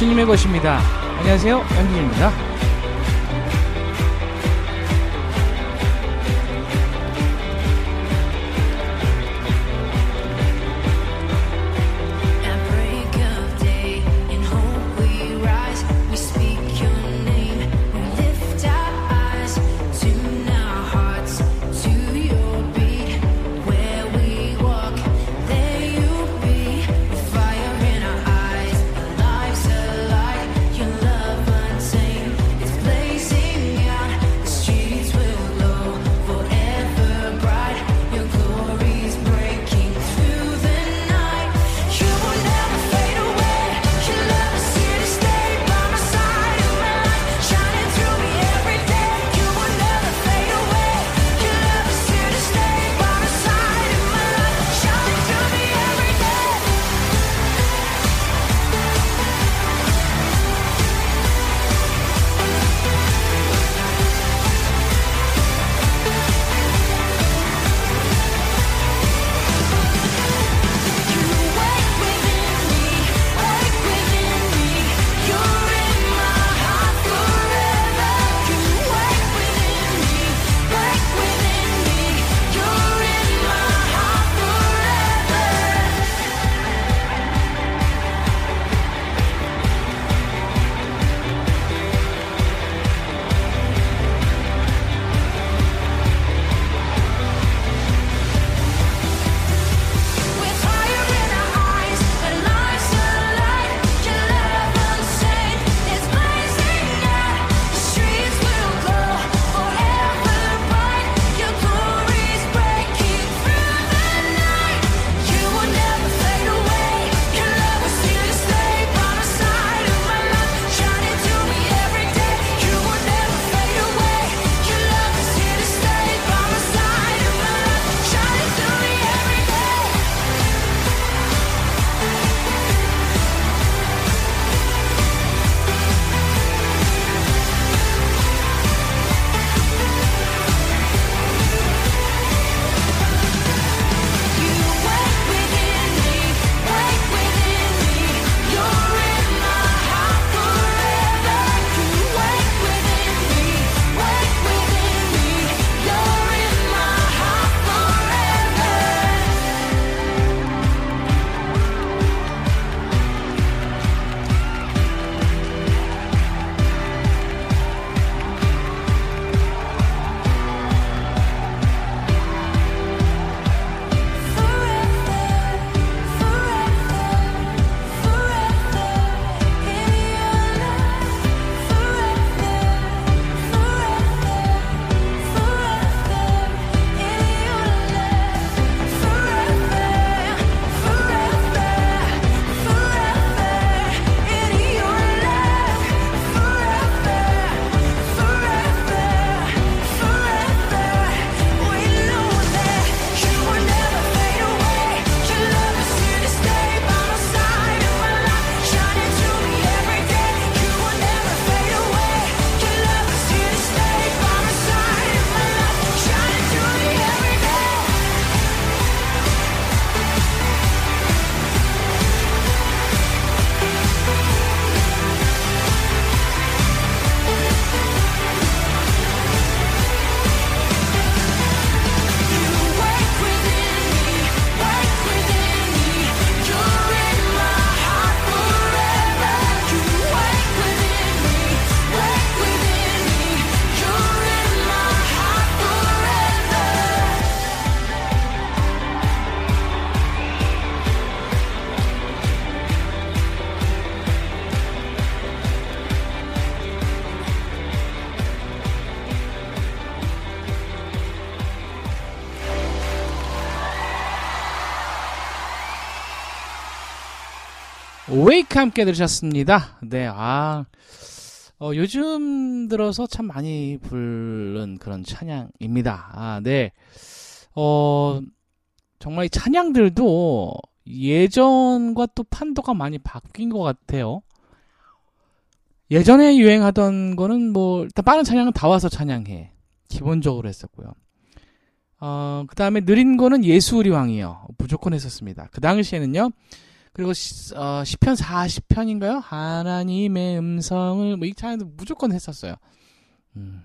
주님의 것입니다. 안녕하세요. 양준입니다. 웨이크 함께 들으셨습니다. 네, 아, 어, 요즘 들어서 참 많이 부른 그런 찬양입니다. 아, 네. 어, 정말 이 찬양들도 예전과 또 판도가 많이 바뀐 것 같아요. 예전에 유행하던 거는 뭐, 일단 빠른 찬양은 다 와서 찬양해. 기본적으로 했었고요. 어, 그 다음에 느린 거는 예수 우리 왕이요. 무조건 했었습니다. 그 당시에는요, 그리고 시, 어, 시편 40편인가요? 하나님의 음성을 뭐이 찬양도 무조건 했었어요. 음.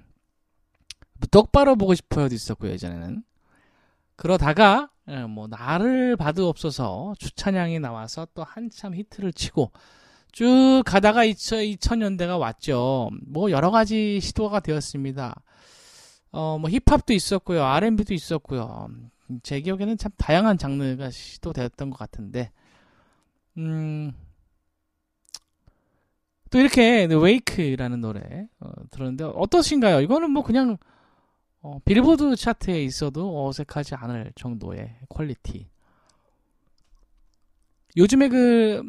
뭐 똑바로 보고 싶어요도 있었고요 예전에는. 그러다가 예, 뭐 나를 받으옵소서 주찬양이 나와서 또 한참 히트를 치고 쭉 가다가 2000, 2000년대가 왔죠. 뭐 여러 가지 시도가 되었습니다. 어, 뭐 힙합도 있었고요. R&B도 있었고요. 음, 제 기억에는 참 다양한 장르가 시도되었던 것 같은데 음, 또 이렇게 Wake라는 노래 어, 들었는데 어떠신가요? 이거는 뭐 그냥 어, 빌보드 차트에 있어도 어색하지 않을 정도의 quality. 요즘에 그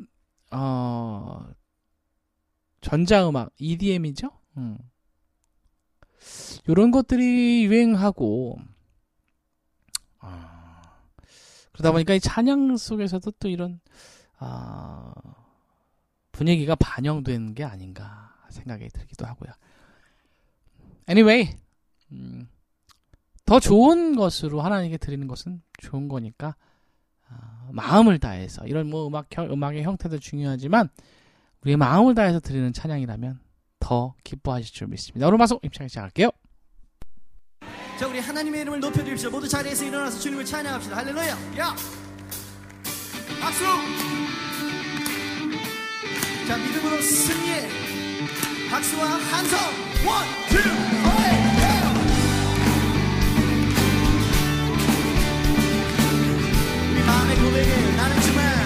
어, 전자음악 EDM이죠. 음. 이런 것들이 유행하고 아, 그러다 보니까 이 찬양 속에서도 또 이런 아, 분위기가 반영된 게 아닌가 생각이 들기도 하고요. Anyway, 음, 더 좋은 것으로 하나님께 드리는 것은 좋은 거니까 아, 마음을 다해서 이런 뭐 음악 형- 음악의 형태도 중요하지만 우리의 마음을 다해서 드리는 찬양이라면 더 기뻐하실 줄 믿습니다. 오늘 방송 입장해 시작할게요. 자 우리 하나님의 이름을 높여드립시다 모두 자리에서 일어나서 주님을 찬양합시다 할렐루야 야 박수 자 믿음으로 승리해. 박수와 함성. One, two, 셋, 우리 마음의 고백에 나는 주만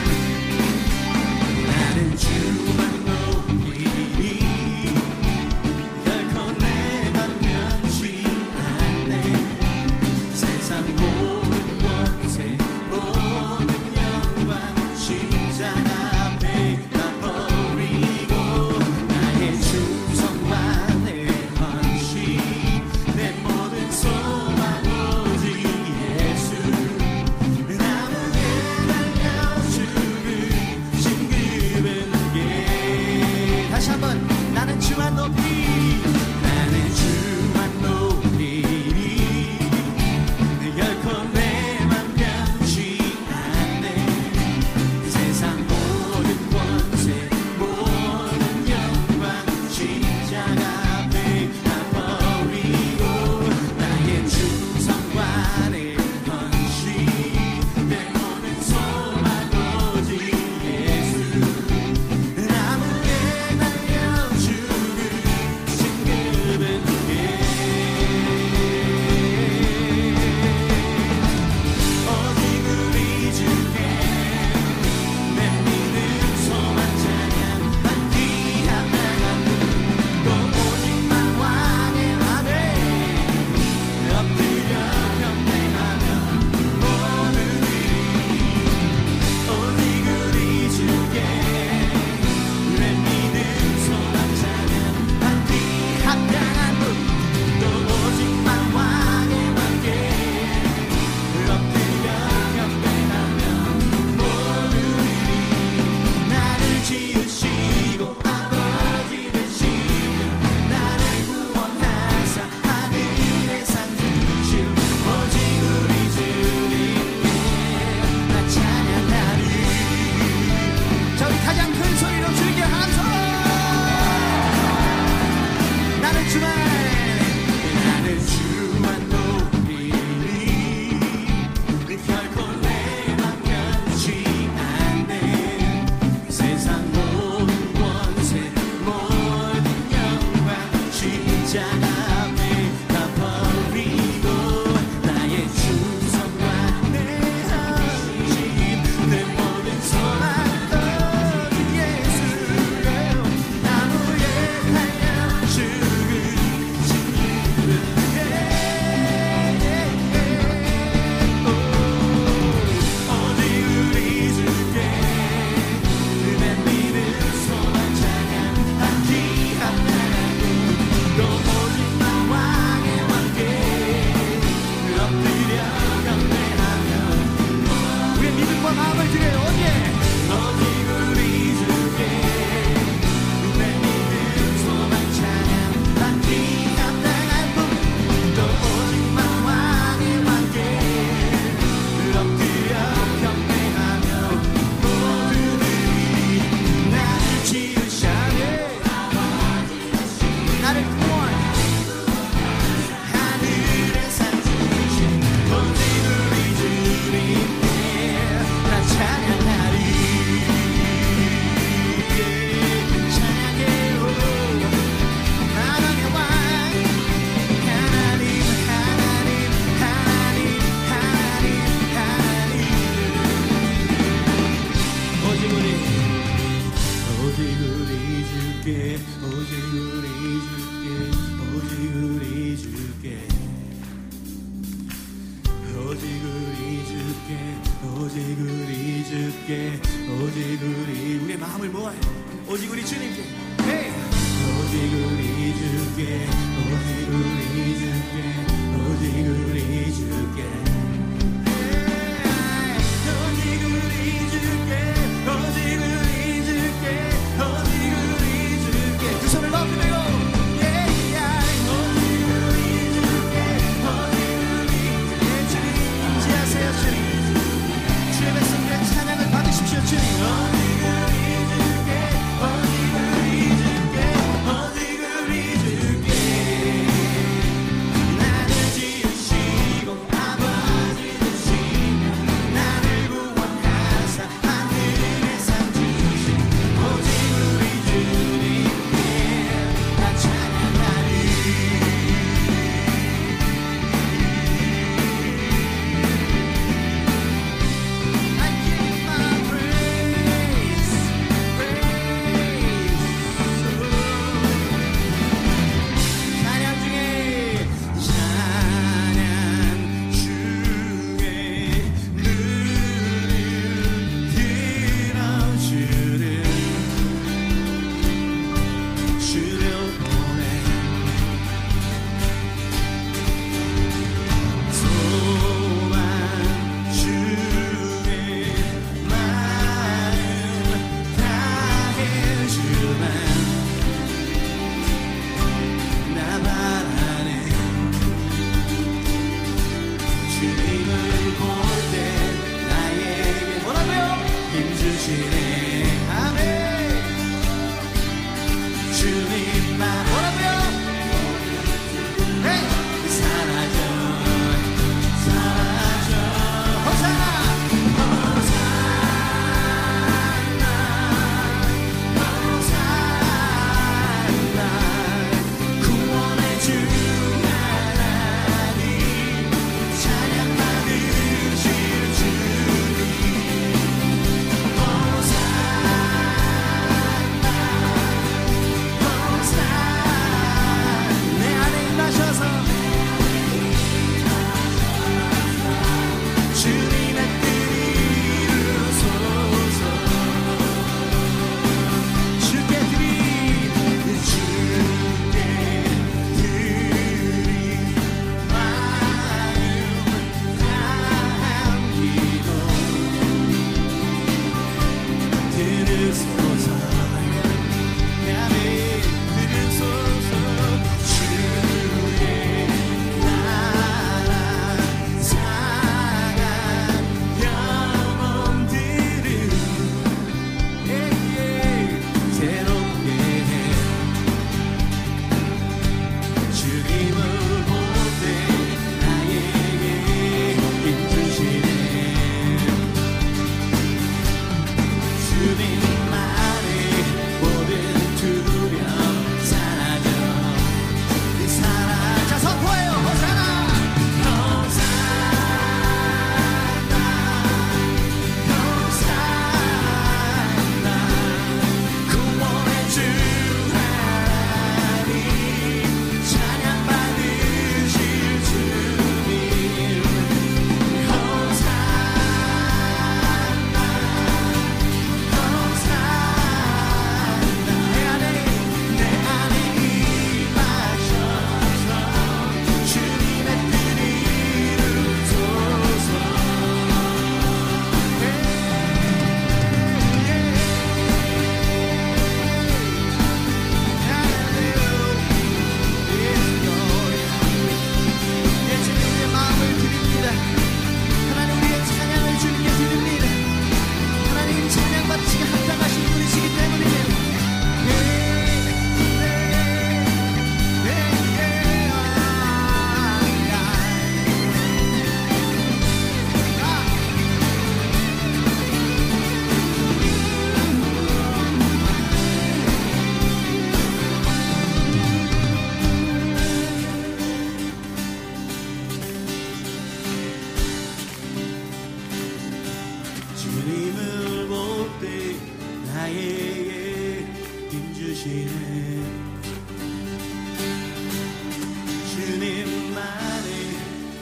주님만의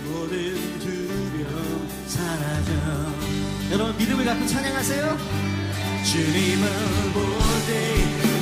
모든 두려움 사라져. 여러분 믿음을 갖고 찬양하세요. 주님을 볼때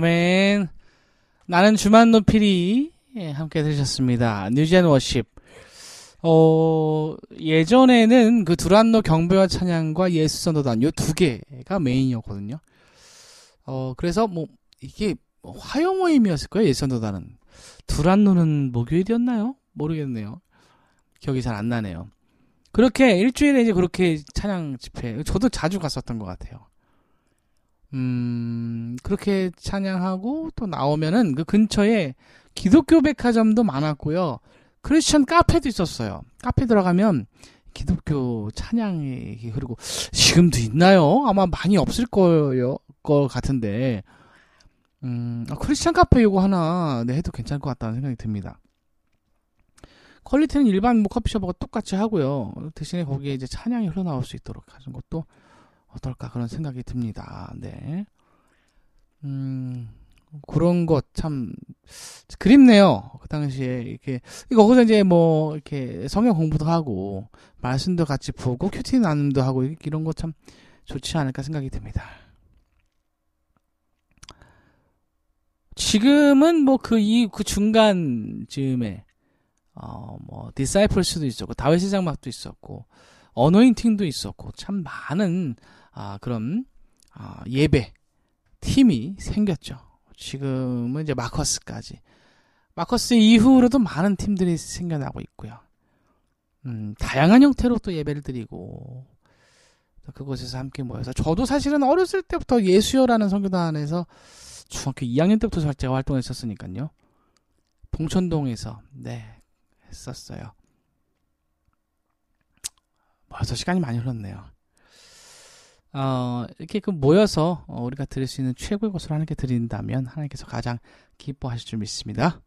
아멘. 나는 주만 높이리 예, 함께 들으셨습니다. 뉴젠 워십. 어, 예전에는 그 두란노 경배와 찬양과 예수 선도단 요 두 개가 메인이었거든요. 어, 그래서 뭐 이게 뭐 화요 모임이었을 거예요, 예수 선도단은. 두란노는 목요일이었나요? 모르겠네요. 기억이 잘 안 나네요. 그렇게 일주일에 이제 그렇게 찬양 집회 저도 자주 갔었던 것 같아요. 음, 그렇게 찬양하고 또 나오면은 그 근처에 기독교 백화점도 많았고요. 크리스천 카페도 있었어요. 카페 들어가면 기독교 찬양이 그리고 지금도 있나요? 아마 많이 없을 거예요. 거 같은데. 음, 아, 크리스천 카페 이거 하나 네, 해도 괜찮을 것 같다는 생각이 듭니다. 퀄리티는 일반 뭐 커피숍하고 똑같이 하고요. 대신에 거기에 이제 찬양이 흘러나올 수 있도록 하는 것도 어떨까 그런 생각이 듭니다. 네. 음, 그런 것 참 그립네요. 그 당시에 이렇게 이거 거기서 이제 뭐 이렇게 성경 공부도 하고 말씀도 같이 보고 큐티 나눔도 하고 이- 이런 거 참 좋지 않을까 생각이 듭니다. 지금은 뭐 그이그 중간 즈음에 어뭐 디사이플스도 있었고 다윗의 장막도 있었고 어노인팅도 있었고 참 많은 아 그런 아 예배 팀이 생겼죠. 지금은 이제 마커스까지 마커스 이후로도 많은 팀들이 생겨나고 있고요. 음, 다양한 형태로 또 예배를 드리고 또 그곳에서 함께 모여서 저도 사실은 어렸을 때부터 예수여라는 선교단에서 중학교 2학년 때부터 제가 활동했었으니까요. 봉천동에서 네 했었어요. 벌써 시간이 많이 흘렀네요. 어, 이렇게 그 모여서 어, 우리가 드릴 수 있는 최고의 것을 하나님께 드린다면 하나님께서 가장 기뻐하실 줄 믿습니다.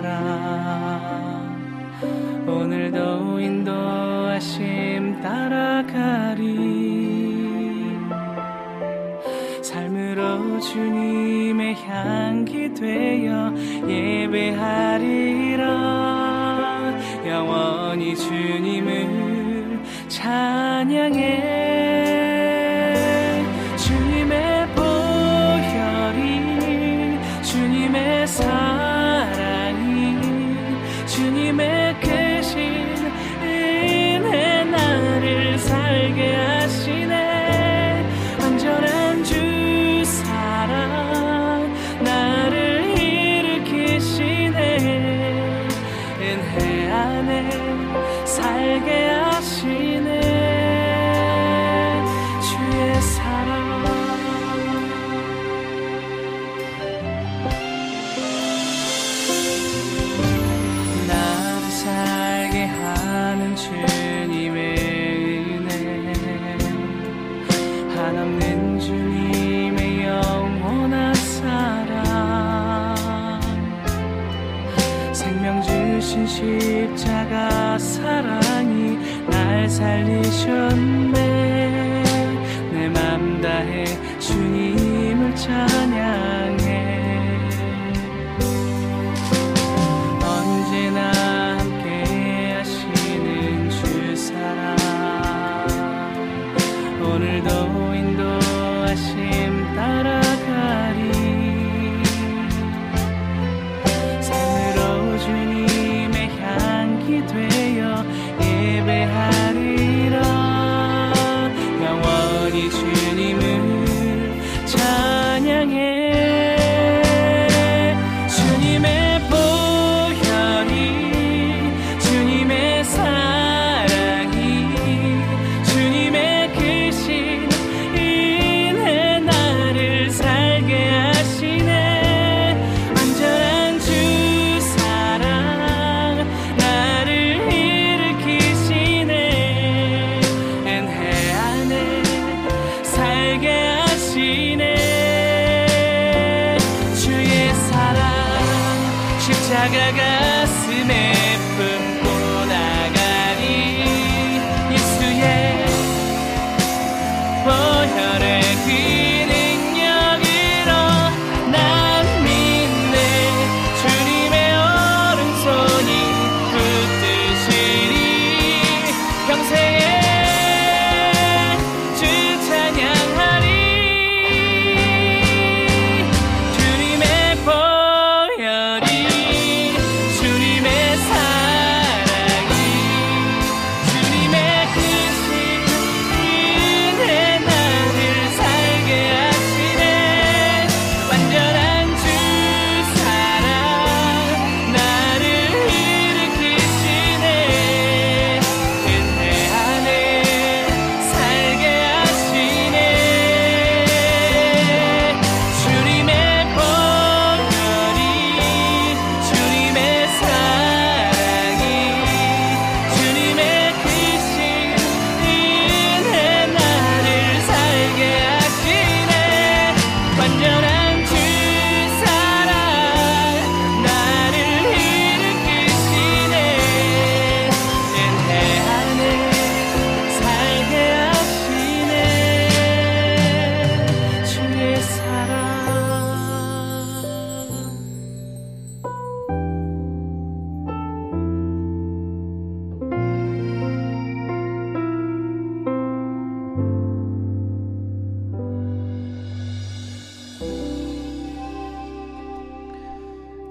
사랑 오늘도 인도하심 따라가리. 삶으로 주님의 향기 되어 예배하리라. 영원히 주님을 찬양해.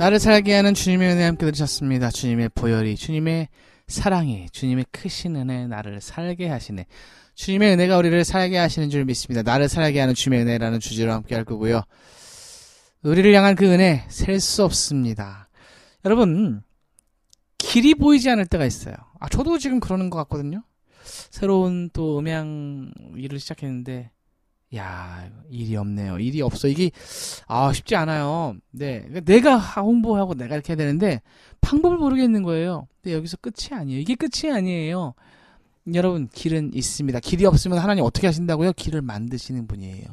나를 살게 하는 주님의 은혜 함께 들으셨습니다. 주님의 보혈이, 주님의 사랑이, 주님의 크신 은혜 나를 살게 하시네. 주님의 은혜가 우리를 살게 하시는 줄 믿습니다. 나를 살게 하는 주님의 은혜라는 주제로 함께 할 거고요. 우리를 향한 그 은혜 셀 수 없습니다. 여러분 길이 보이지 않을 때가 있어요. 아 저도 지금 그러는 것 같거든요. 새로운 또 음향 일을 시작했는데 야, 일이 없네요. 일이 없어. 이게, 아, 쉽지 않아요. 네. 그러니까 내가 홍보하고 내가 이렇게 해야 되는데, 방법을 모르겠는 거예요. 근데 여기서 끝이 아니에요. 이게 끝이 아니에요. 여러분, 길은 있습니다. 길이 없으면 하나님 어떻게 하신다고요? 길을 만드시는 분이에요.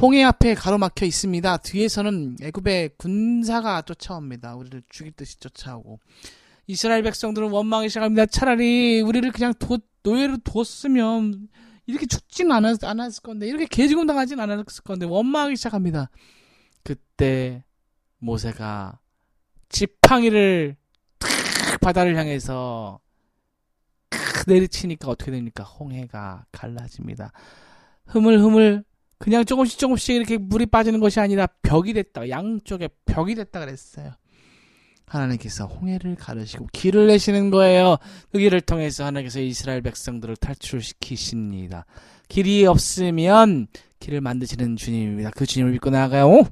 홍해 앞에 가로막혀 있습니다. 뒤에서는 애굽의 군사가 쫓아옵니다. 우리를 죽일 듯이 쫓아오고. 이스라엘 백성들은 원망이 시작합니다. 차라리 우리를 그냥 도, 노예로 뒀으면 이렇게 죽지는 않았, 않았을 건데, 이렇게 개죽음 당하진 않았을 건데, 원망하기 시작합니다. 그때 모세가 지팡이를 탁 바다를 향해서 탁 내리치니까 어떻게 됩니까? 홍해가 갈라집니다. 흐물흐물 그냥 조금씩 조금씩 이렇게 물이 빠지는 것이 아니라 벽이 됐다. 양쪽에 벽이 됐다 그랬어요. 하나님께서 홍해를 가르시고 길을 내시는 거예요. 그 길을 통해서 하나님께서 이스라엘 백성들을 탈출시키십니다. 길이 없으면 길을 만드시는 주님입니다. 그 주님을 믿고 나아가요.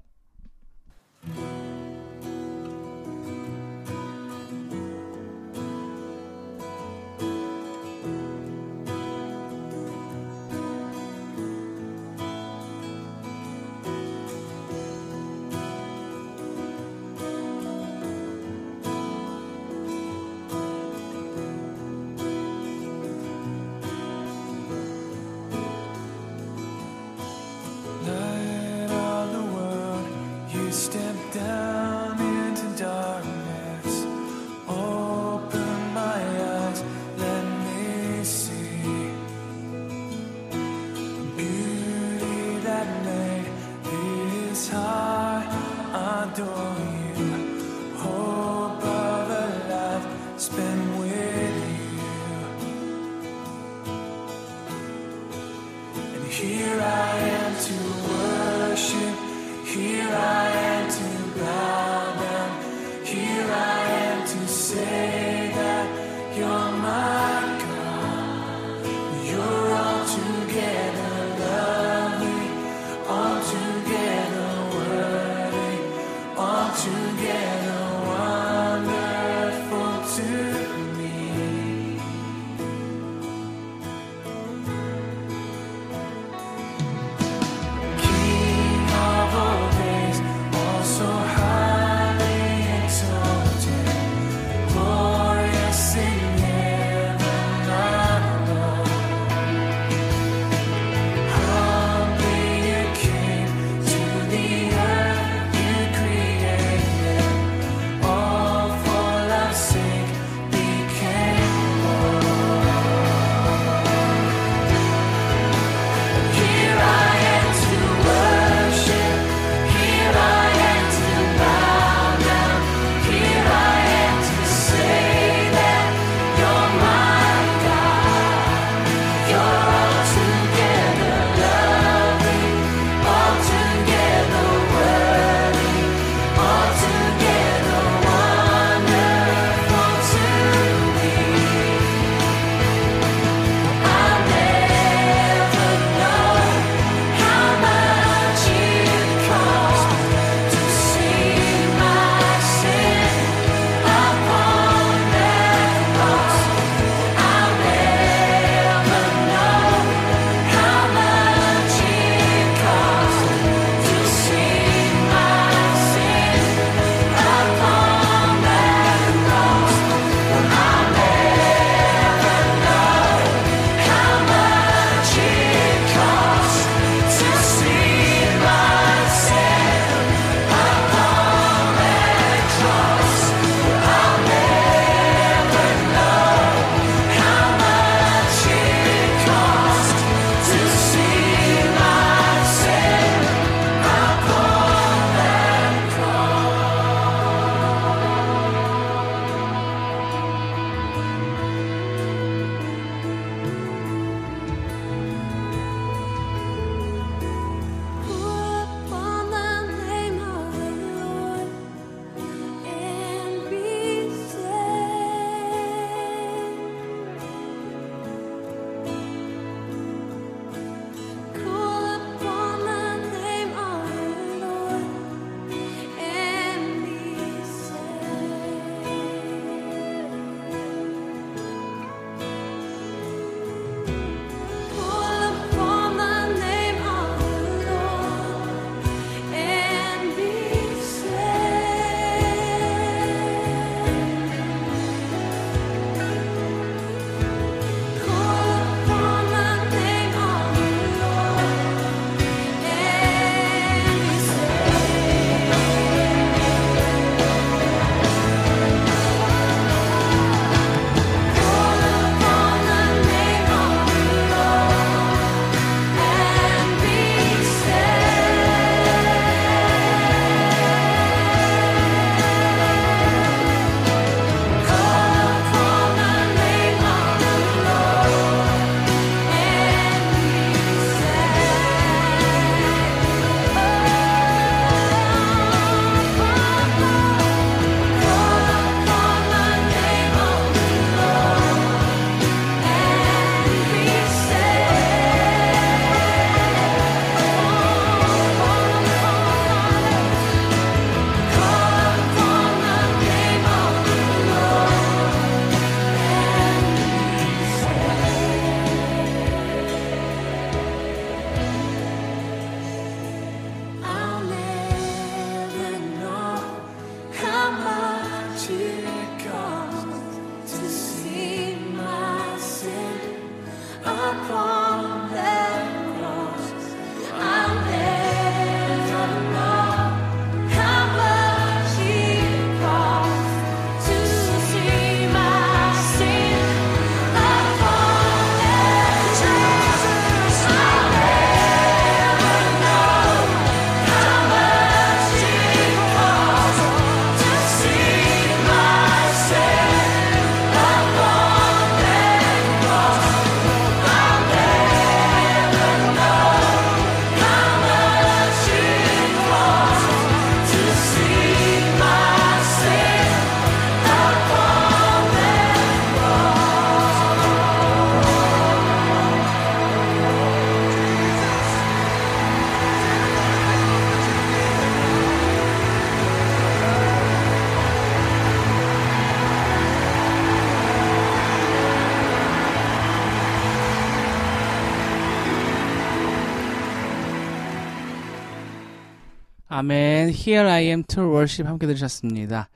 AM 툴 월십 함께 들으셨습니다.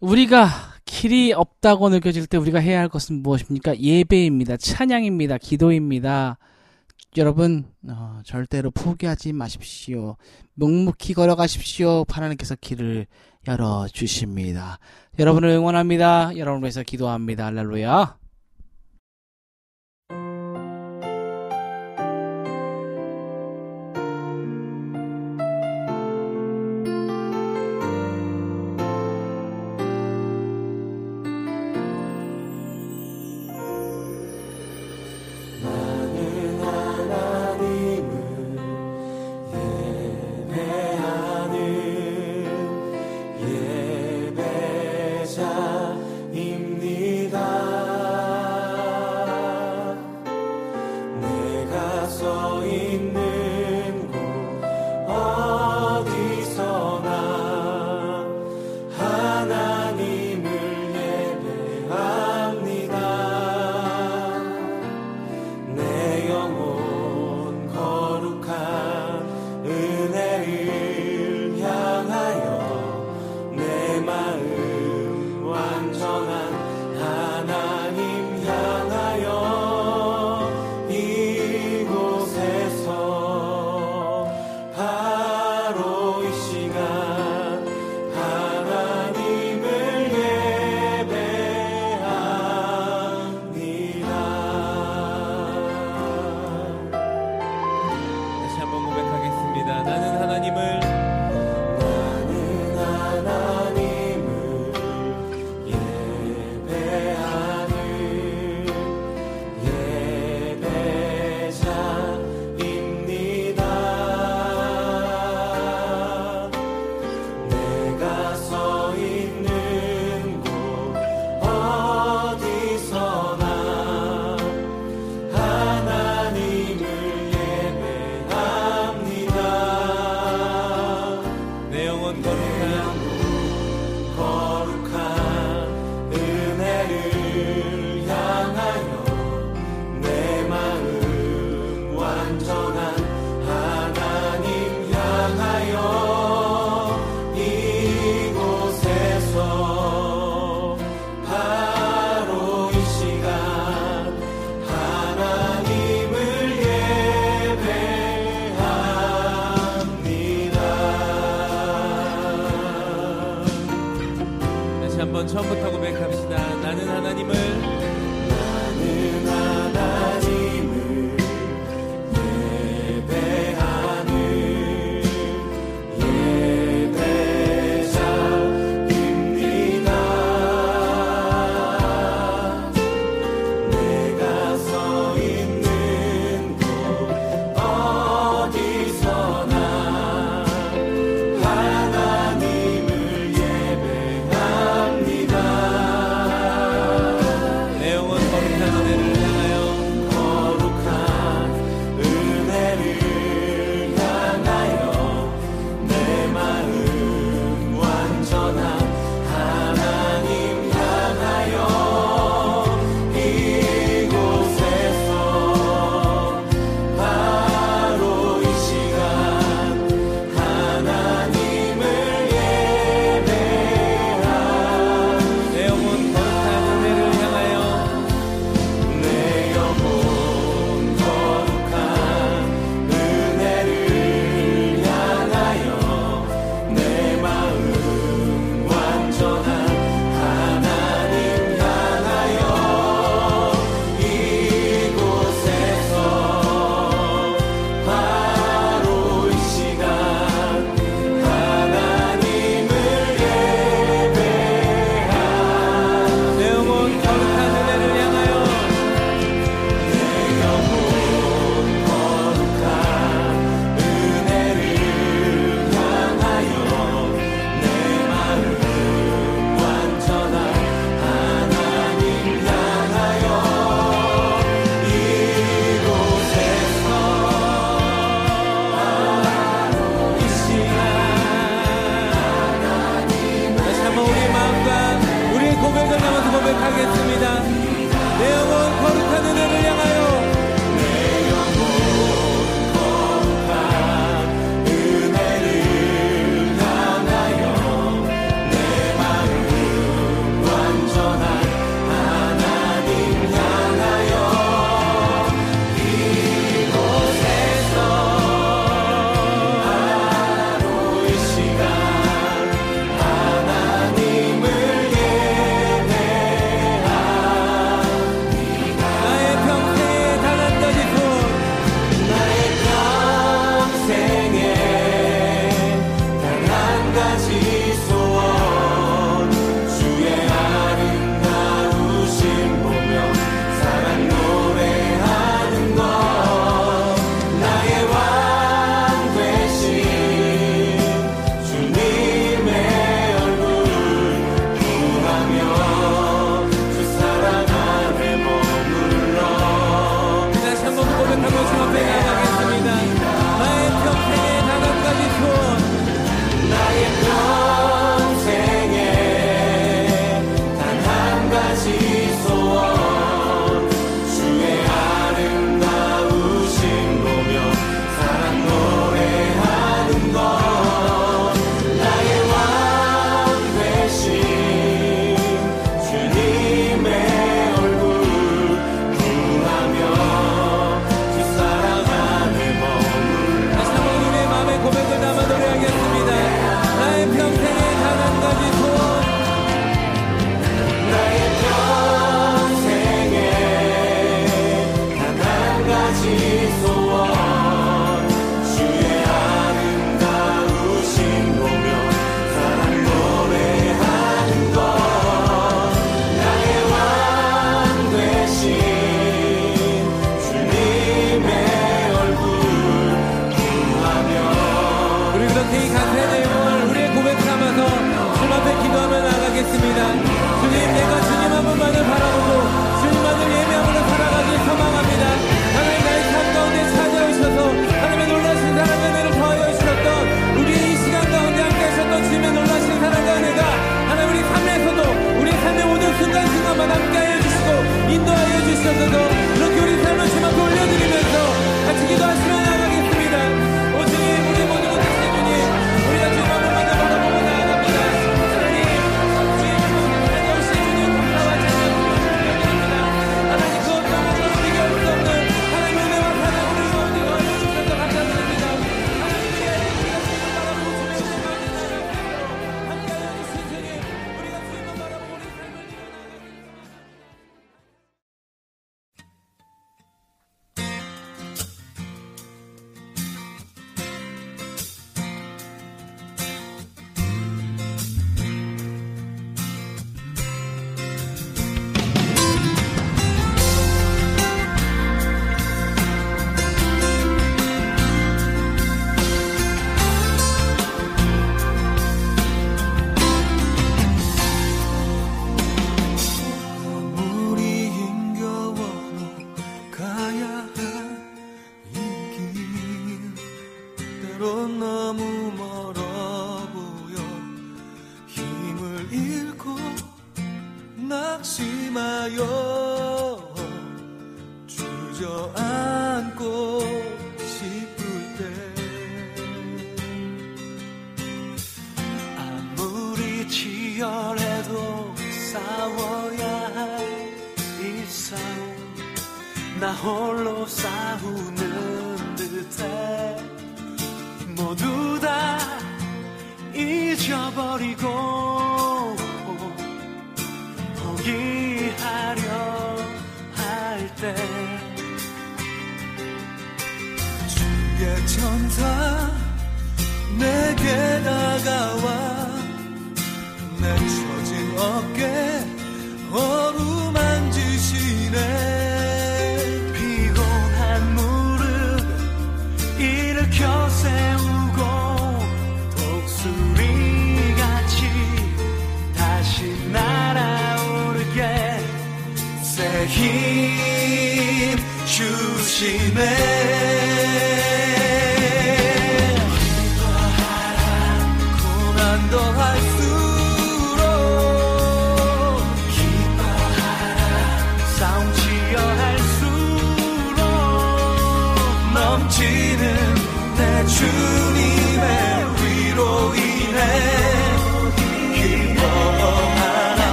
우리가 길이 없다고 느껴질 때 우리가 해야 할 것은 무엇입니까? 예배입니다. 찬양입니다. 기도입니다. 여러분 어, 절대로 포기하지 마십시오. 묵묵히 걸어가십시오. 하나님께서 길을 열어 주십니다. 여러분을 응원합니다. 여러분을 위해서 기도합니다. 할렐루야.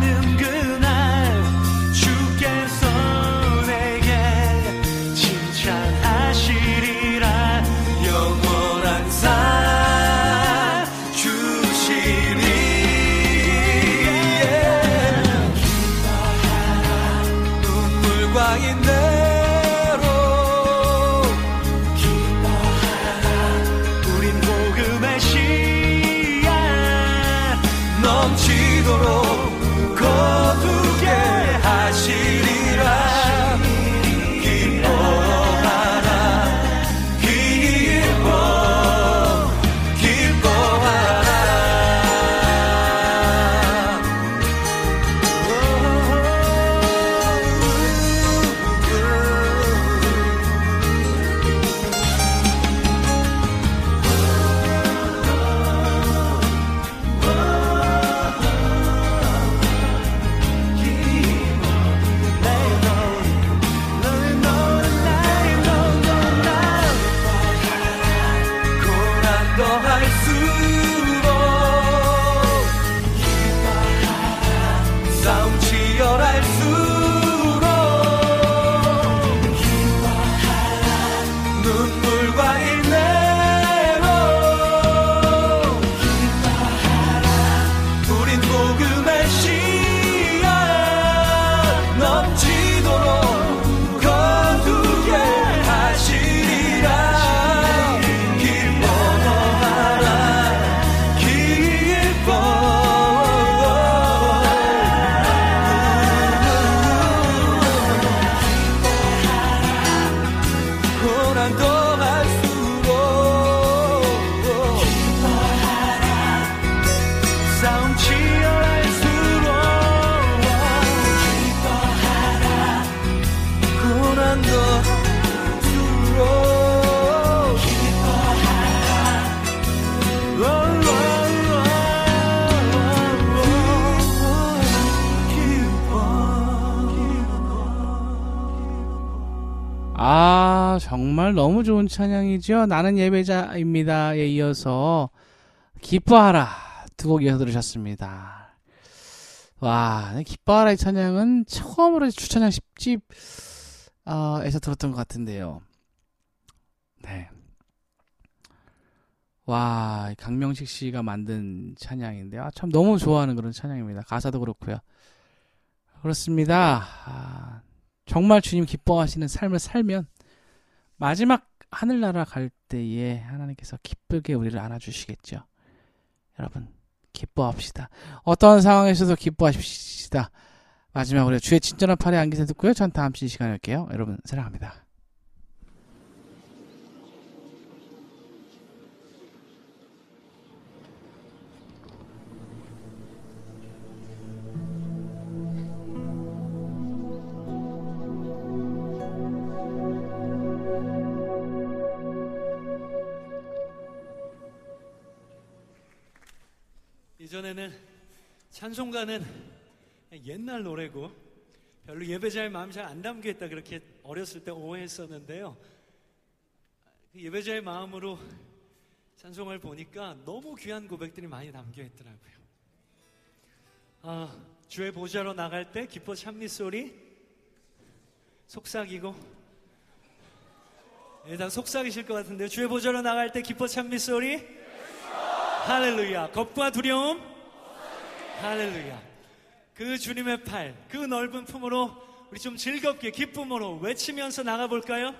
마주 정말 너무 좋은 찬양이죠. 나는 예배자입니다에 이어서 기뻐하라 두 곡 이어서 들으셨습니다. 와, 기뻐하라의 찬양은 처음으로 주찬양 10집 어, 에서 들었던 것 같은데요. 네. 와, 강명식 씨가 만든 찬양인데, 아, 참 너무 좋아하는 그런 찬양입니다. 가사도 그렇고요. 그렇습니다. 아, 정말 주님 기뻐하시는 삶을 살면 마지막 하늘나라 갈 때에 하나님께서 기쁘게 우리를 안아주시겠죠. 여러분, 기뻐합시다. 어떤 상황에서도 기뻐하십시다. 마지막으로 주의 친절한 팔에 안기세 듣고요. 전 다음 시간에 올게요. 여러분, 사랑합니다. 이전에는 찬송가는 옛날 노래고 별로 예배자의 마음이 잘안 담겨 있다 그렇게 어렸을 때 오해했었는데요. 그 예배자의 마음으로 찬송을 보니까 너무 귀한 고백들이 많이 담겨 있더라고요. 아, 주의 보좌로 나갈 때 기뻐 찬미 소리 속삭이고 일단 속삭이실 것 같은데요. 주의 보좌로 나갈 때 기뻐 찬미 소리 할렐루야. 겁과 두려움 할렐루야. 그 주님의 팔, 그 넓은 품으로 우리 좀 즐겁게 기쁨으로 외치면서 나가 볼까요?